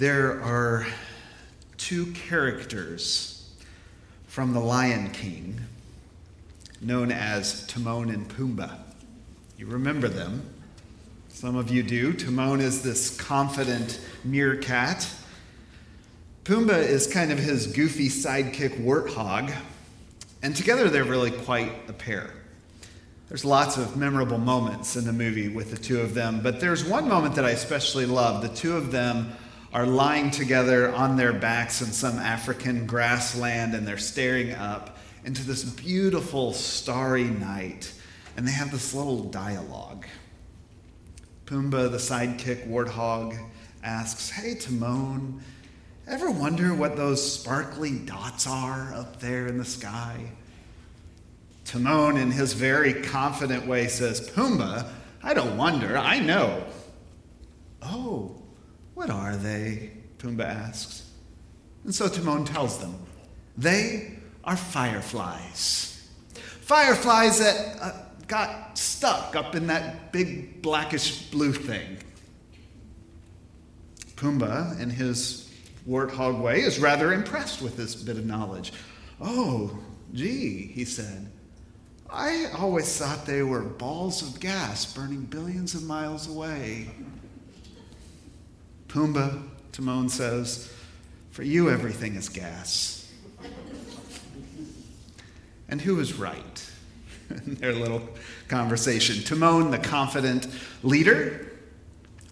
There are two characters from The Lion King known as Timon and Pumbaa. You remember them. Some of you do. Timon is this confident meerkat. Pumbaa is kind of his goofy sidekick warthog. And together they're really quite a pair. There's lots of memorable moments in the movie with the two of them, but there's one moment that I especially love. The two of them are lying together on their backs in some African grassland and they're staring up into this beautiful starry night. And they have this little dialogue. Pumbaa, the sidekick warthog, asks, Hey, Timon, ever wonder what those sparkly dots are up there in the sky? Timon, in his very confident way, says, Pumbaa, I don't wonder, I know. Oh, what are they? Pumbaa asks. And so Timon tells them, They are fireflies. Fireflies that uh, got stuck up in that big blackish blue thing. Pumbaa, in his warthog way, is rather impressed with this bit of knowledge. Oh, gee, he said. I always thought they were balls of gas burning billions of miles away. Pumbaa, Timon says, for you everything is gas. and who is right in their little conversation? Timon, the confident leader,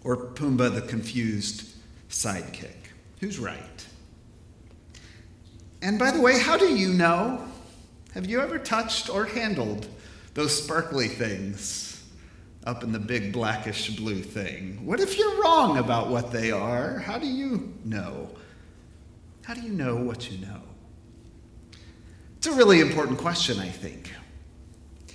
or Pumbaa, the confused sidekick? Who's right? And by the way, how do you know? Have you ever touched or handled those sparkly things? Up in the big blackish blue thing? What if you're wrong about what they are? How do you know? How do you know what you know? It's a really important question, I think.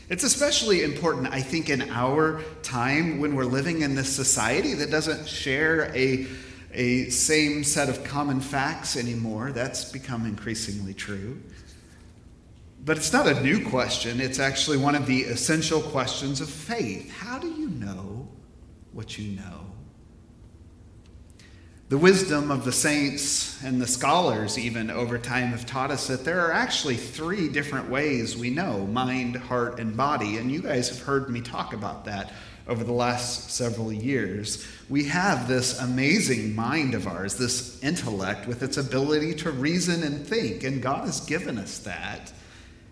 It's especially important, I think, in our time when we're living in this society that doesn't share a, a same set of common facts anymore. That's become increasingly true. But it's not a new question, it's actually one of the essential questions of faith. How do you know what you know? The wisdom of the saints and the scholars, even over time, have taught us that there are actually three different ways we know mind, heart, and body. And you guys have heard me talk about that over the last several years. We have this amazing mind of ours, this intellect with its ability to reason and think, and God has given us that.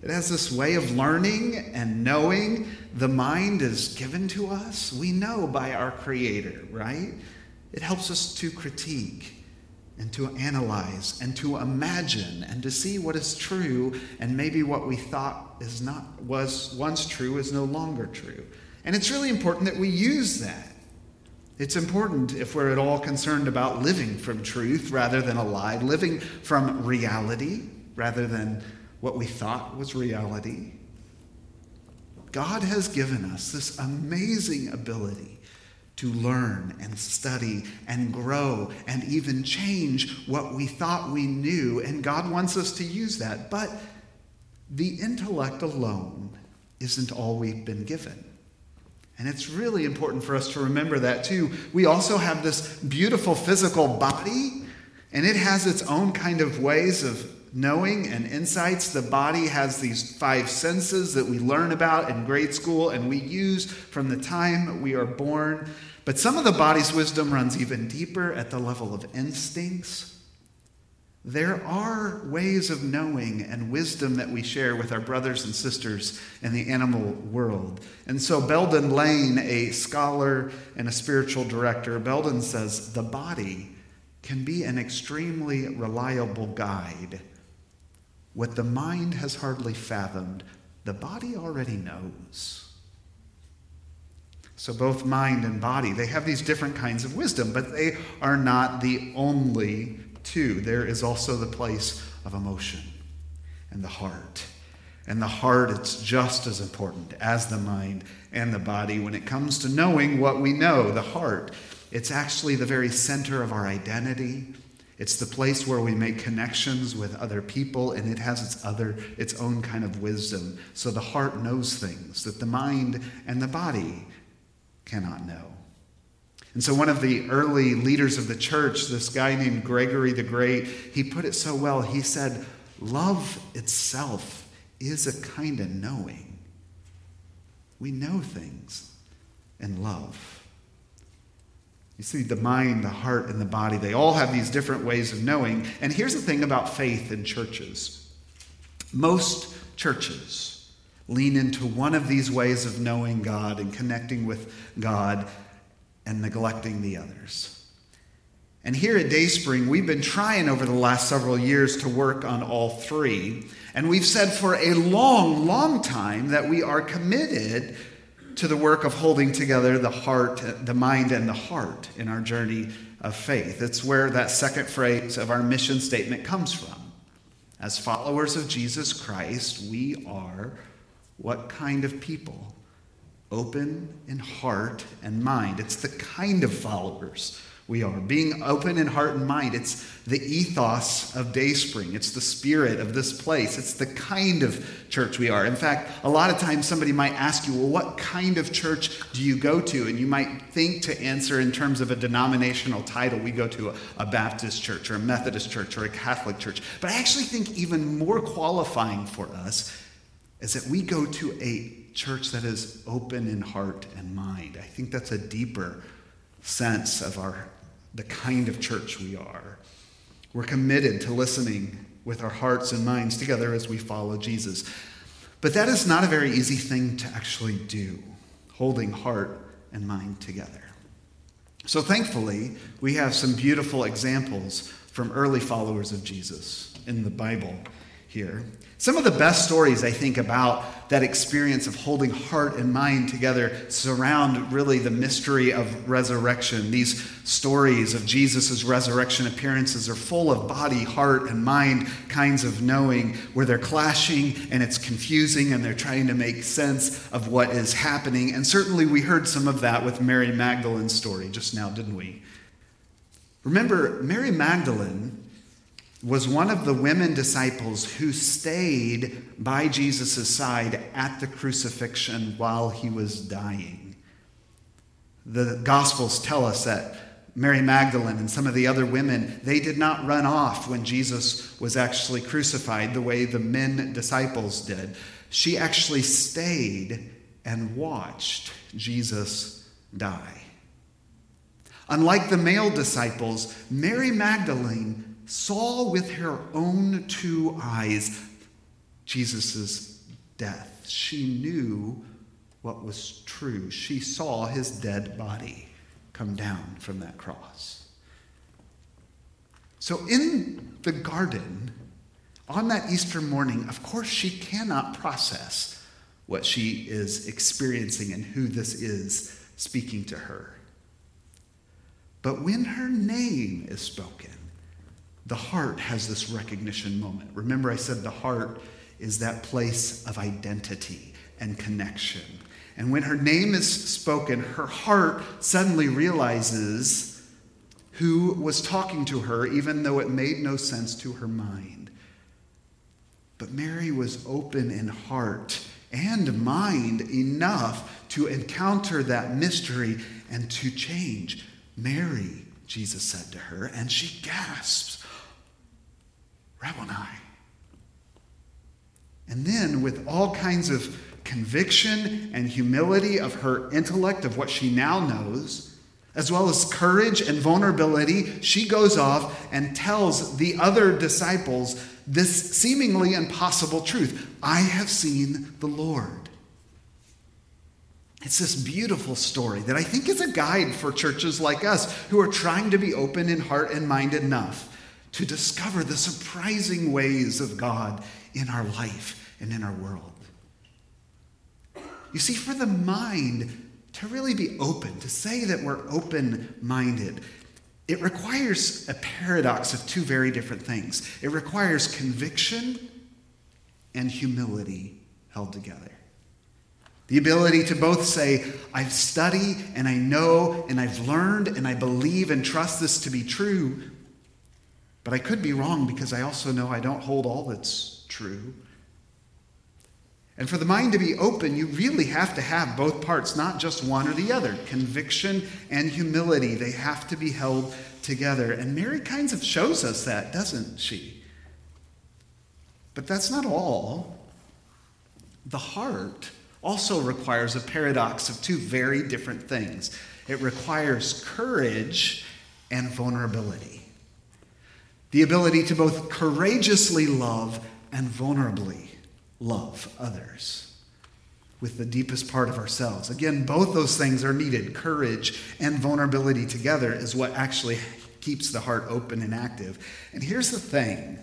It has this way of learning and knowing. The mind is given to us. We know by our Creator, right? It helps us to critique and to analyze and to imagine and to see what is true and maybe what we thought is not was once true is no longer true. And it's really important that we use that. It's important if we're at all concerned about living from truth rather than a lie, living from reality rather than what we thought was reality. God has given us this amazing ability to learn and study and grow and even change what we thought we knew. And God wants us to use that. But the intellect alone isn't all we've been given. And it's really important for us to remember that too. We also have this beautiful physical body, and it has its own kind of ways of knowing and insights. The body has these five senses that we learn about in grade school and we use from the time we are born. But some of the body's wisdom runs even deeper at the level of instincts. There are ways of knowing and wisdom that we share with our brothers and sisters in the animal world. And so, Belden Lane, a scholar and a spiritual director, Belden says the body can be an extremely reliable guide what the mind has hardly fathomed, the body already knows. So, both mind and body, they have these different kinds of wisdom, but they are not the only two. There is also the place of emotion and the heart. And the heart, it's just as important as the mind and the body when it comes to knowing what we know. The heart, it's actually the very center of our identity. It's the place where we make connections with other people, and it has its other, its own kind of wisdom. So the heart knows things that the mind and the body cannot know. And so, one of the early leaders of the church, this guy named Gregory the Great, he put it so well. He said, Love itself is a kind of knowing. We know things and love. You see, the mind, the heart, and the body, they all have these different ways of knowing. And here's the thing about faith in churches most churches lean into one of these ways of knowing God and connecting with God and neglecting the others. And here at Dayspring, we've been trying over the last several years to work on all three. And we've said for a long, long time that we are committed to the work of holding together the heart, the mind, and the heart in our journey of faith. It's where that second phrase of our mission statement comes from. As followers of Jesus Christ, we are what kind of people? Open in heart and mind. It's the kind of followers we are. Being open in heart and mind, it's the ethos of Dayspring. It's the spirit of this place. It's the kind of church we are. In fact, a lot of times somebody might ask you, well, what kind of church do you go to? And you might think to answer in terms of a denominational title. We go to a, a Baptist church or a Methodist church or a Catholic church. But I actually think even more qualifying for us is that we go to a church that is open in heart and mind. I think that's a deeper sense of our the kind of church we are. We're committed to listening with our hearts and minds together as we follow Jesus. But that is not a very easy thing to actually do, holding heart and mind together. So thankfully, we have some beautiful examples from early followers of Jesus in the Bible here. Some of the best stories, I think, about that experience of holding heart and mind together surround really the mystery of resurrection. These stories of Jesus' resurrection appearances are full of body, heart, and mind kinds of knowing where they're clashing and it's confusing and they're trying to make sense of what is happening. And certainly we heard some of that with Mary Magdalene's story just now, didn't we? Remember, Mary Magdalene was one of the women disciples who stayed by Jesus' side at the crucifixion while he was dying. The Gospels tell us that Mary Magdalene and some of the other women, they did not run off when Jesus was actually crucified the way the men disciples did. She actually stayed and watched Jesus die. Unlike the male disciples, Mary Magdalene saw with her own two eyes Jesus' death. She knew what was true. She saw his dead body come down from that cross. So, in the garden, on that Easter morning, of course, she cannot process what she is experiencing and who this is speaking to her. But when her name is spoken, the heart has this recognition moment. Remember, I said the heart is that place of identity and connection. And when her name is spoken, her heart suddenly realizes who was talking to her, even though it made no sense to her mind. But Mary was open in heart and mind enough to encounter that mystery and to change. Mary, Jesus said to her, and she gasps. Rabboni. And then, with all kinds of conviction and humility of her intellect, of what she now knows, as well as courage and vulnerability, she goes off and tells the other disciples this seemingly impossible truth I have seen the Lord. It's this beautiful story that I think is a guide for churches like us who are trying to be open in heart and mind enough to discover the surprising ways of God in our life and in our world. You see, for the mind to really be open, to say that we're open minded, it requires a paradox of two very different things. It requires conviction and humility held together. The ability to both say, I've studied and I know and I've learned and I believe and trust this to be true, but I could be wrong because I also know I don't hold all that's true. And for the mind to be open, you really have to have both parts, not just one or the other. Conviction and humility, they have to be held together. And Mary kinds of shows us that, doesn't she? But that's not all. The heart also requires a paradox of two very different things it requires courage and vulnerability. The ability to both courageously love and vulnerably love others with the deepest part of ourselves. Again, both those things are needed. Courage and vulnerability together is what actually keeps the heart open and active. And here's the thing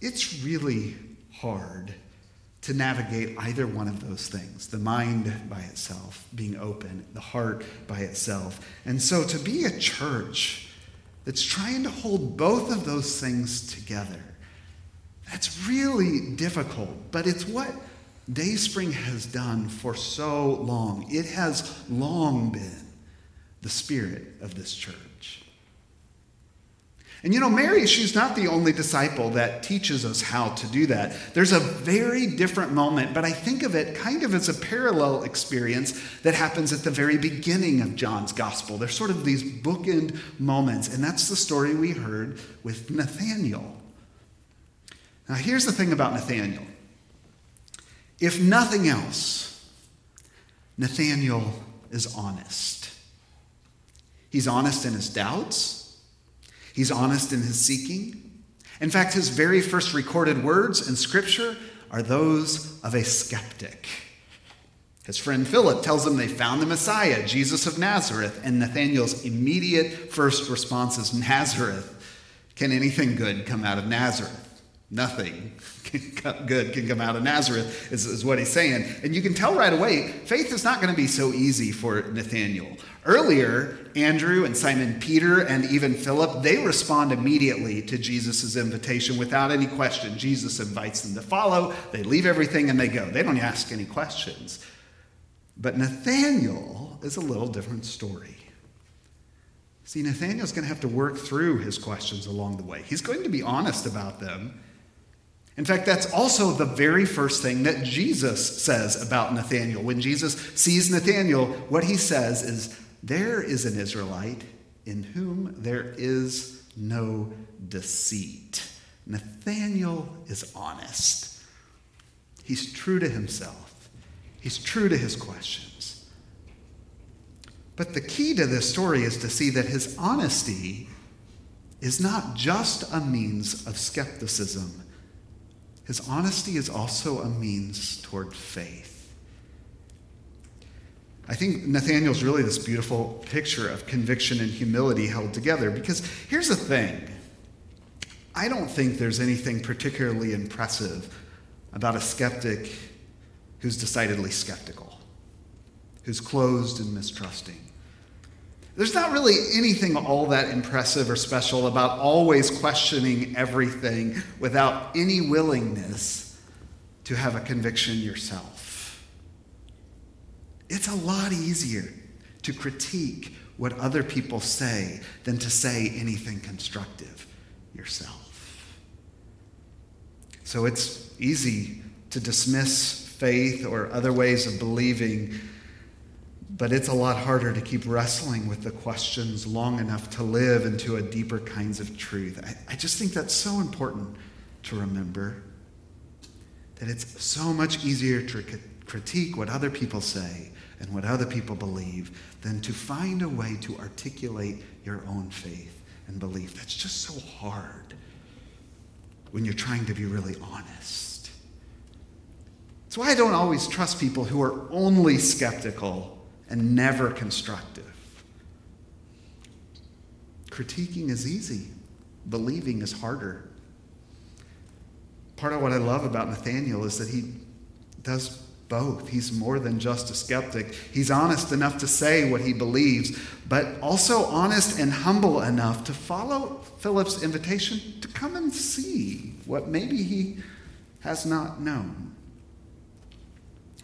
it's really hard to navigate either one of those things the mind by itself, being open, the heart by itself. And so to be a church that's trying to hold both of those things together that's really difficult, but it's what Dayspring has done for so long. It has long been the spirit of this church. And you know, Mary, she's not the only disciple that teaches us how to do that. There's a very different moment, but I think of it kind of as a parallel experience that happens at the very beginning of John's gospel. There's sort of these bookend moments, and that's the story we heard with Nathaniel. Now, here's the thing about Nathaniel. If nothing else, Nathaniel is honest. He's honest in his doubts, he's honest in his seeking. In fact, his very first recorded words in Scripture are those of a skeptic. His friend Philip tells him they found the Messiah, Jesus of Nazareth, and Nathaniel's immediate first response is Nazareth. Can anything good come out of Nazareth? Nothing good can come out of Nazareth, is, is, what he's saying. And you can tell right away, faith is not going to be so easy for Nathaniel. Earlier, Andrew and Simon Peter and even Philip, they respond immediately to Jesus' invitation without any question. Jesus invites them to follow, they leave everything and they go. They don't ask any questions. But Nathaniel is a little different story. See, Nathaniel's going to have to work through his questions along the way. He's going to be honest about them. In fact, that's also the very first thing that Jesus says about Nathanael. When Jesus sees Nathanael, what he says is, There is an Israelite in whom there is no deceit. Nathanael is honest. He's true to himself, he's true to his questions. But the key to this story is to see that his honesty is not just a means of skepticism his honesty is also a means toward faith. I think Nathaniel's really this beautiful picture of conviction and humility held together because here's the thing I don't think there's anything particularly impressive about a skeptic who's decidedly skeptical, who's closed and mistrusting. There's not really anything all that impressive or special about always questioning everything without any willingness to have a conviction yourself. It's a lot easier to critique what other people say than to say anything constructive yourself. So it's easy to dismiss faith or other ways of believing but it's a lot harder to keep wrestling with the questions long enough to live into a deeper kinds of truth. I, I just think that's so important to remember that it's so much easier to critique what other people say and what other people believe than to find a way to articulate your own faith and belief. That's just so hard when you're trying to be really honest. That's why I don't always trust people who are only skeptical and never constructive. Critiquing is easy, believing is harder. Part of what I love about Nathaniel is that he does both. He's more than just a skeptic. He's honest enough to say what he believes, but also honest and humble enough to follow Philip's invitation to come and see what maybe he has not known.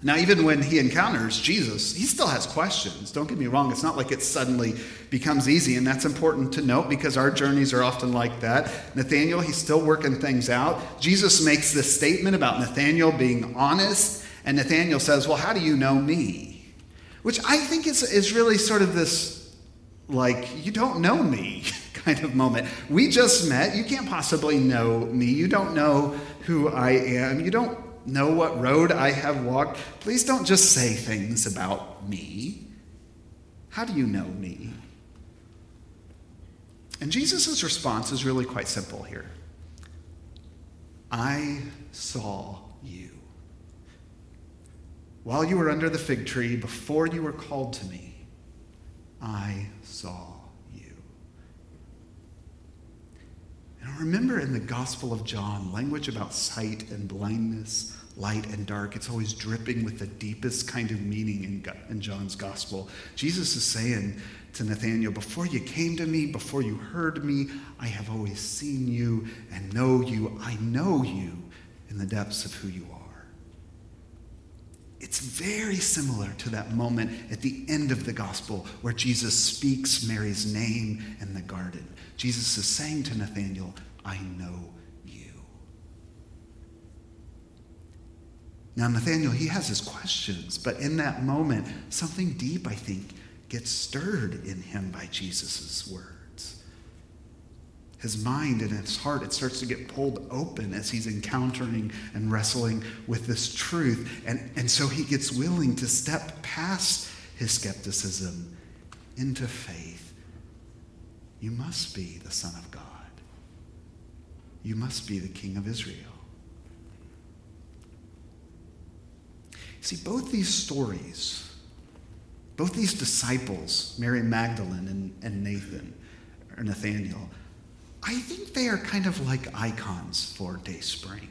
Now, even when he encounters Jesus, he still has questions. Don't get me wrong, it's not like it suddenly becomes easy, and that's important to note because our journeys are often like that. Nathaniel, he's still working things out. Jesus makes this statement about Nathaniel being honest, and Nathaniel says, Well, how do you know me? Which I think is, is really sort of this, like, you don't know me kind of moment. We just met. You can't possibly know me. You don't know who I am. You don't know what road I have walked. Please don't just say things about me. How do you know me? And Jesus' response is really quite simple here I saw you. While you were under the fig tree, before you were called to me, I saw you. And remember in the Gospel of John, language about sight and blindness light and dark. It's always dripping with the deepest kind of meaning in, in John's gospel. Jesus is saying to Nathanael, Before you came to me, before you heard me, I have always seen you and know you. I know you in the depths of who you are. It's very similar to that moment at the end of the gospel where Jesus speaks Mary's name in the garden. Jesus is saying to Nathanael, I know you. Now, Nathaniel, he has his questions, but in that moment, something deep, I think, gets stirred in him by Jesus' words. His mind and his heart, it starts to get pulled open as he's encountering and wrestling with this truth. And, and so he gets willing to step past his skepticism into faith. You must be the Son of God. You must be the King of Israel. See, both these stories, both these disciples, Mary Magdalene and, and Nathan, or Nathaniel, I think they are kind of like icons for Dayspring.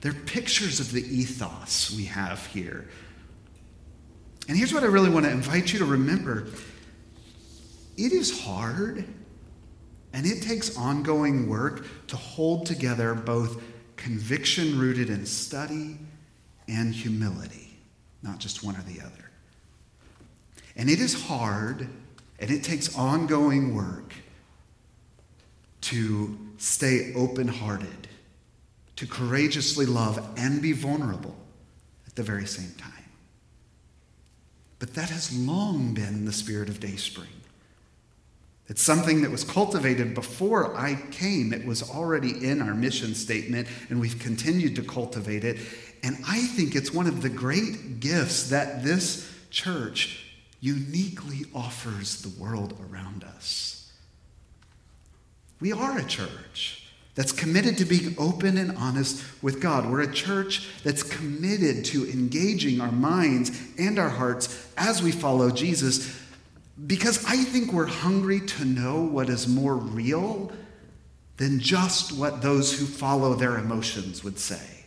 They're pictures of the ethos we have here. And here's what I really want to invite you to remember it is hard and it takes ongoing work to hold together both conviction rooted in study and humility, not just one or the other. And it is hard and it takes ongoing work to stay open hearted, to courageously love and be vulnerable at the very same time. But that has long been the spirit of Dayspring. It's something that was cultivated before I came. It was already in our mission statement, and we've continued to cultivate it. And I think it's one of the great gifts that this church uniquely offers the world around us. We are a church that's committed to being open and honest with God. We're a church that's committed to engaging our minds and our hearts as we follow Jesus because I think we're hungry to know what is more real than just what those who follow their emotions would say.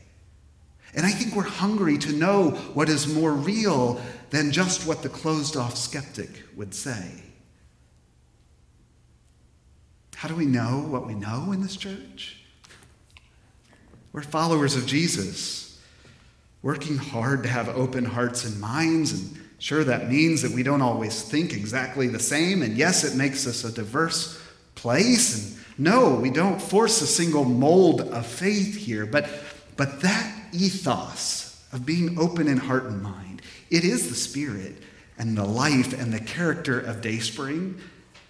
And I think we're hungry to know what is more real than just what the closed off skeptic would say. How do we know what we know in this church? We're followers of Jesus, working hard to have open hearts and minds. And sure, that means that we don't always think exactly the same. And yes, it makes us a diverse place. And no, we don't force a single mold of faith here. But, but that ethos of being open in heart and mind. It is the spirit and the life and the character of Dayspring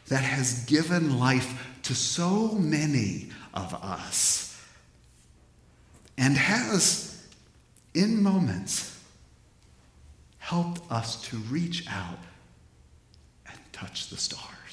that has given life to so many of us and has, in moments, helped us to reach out and touch the stars.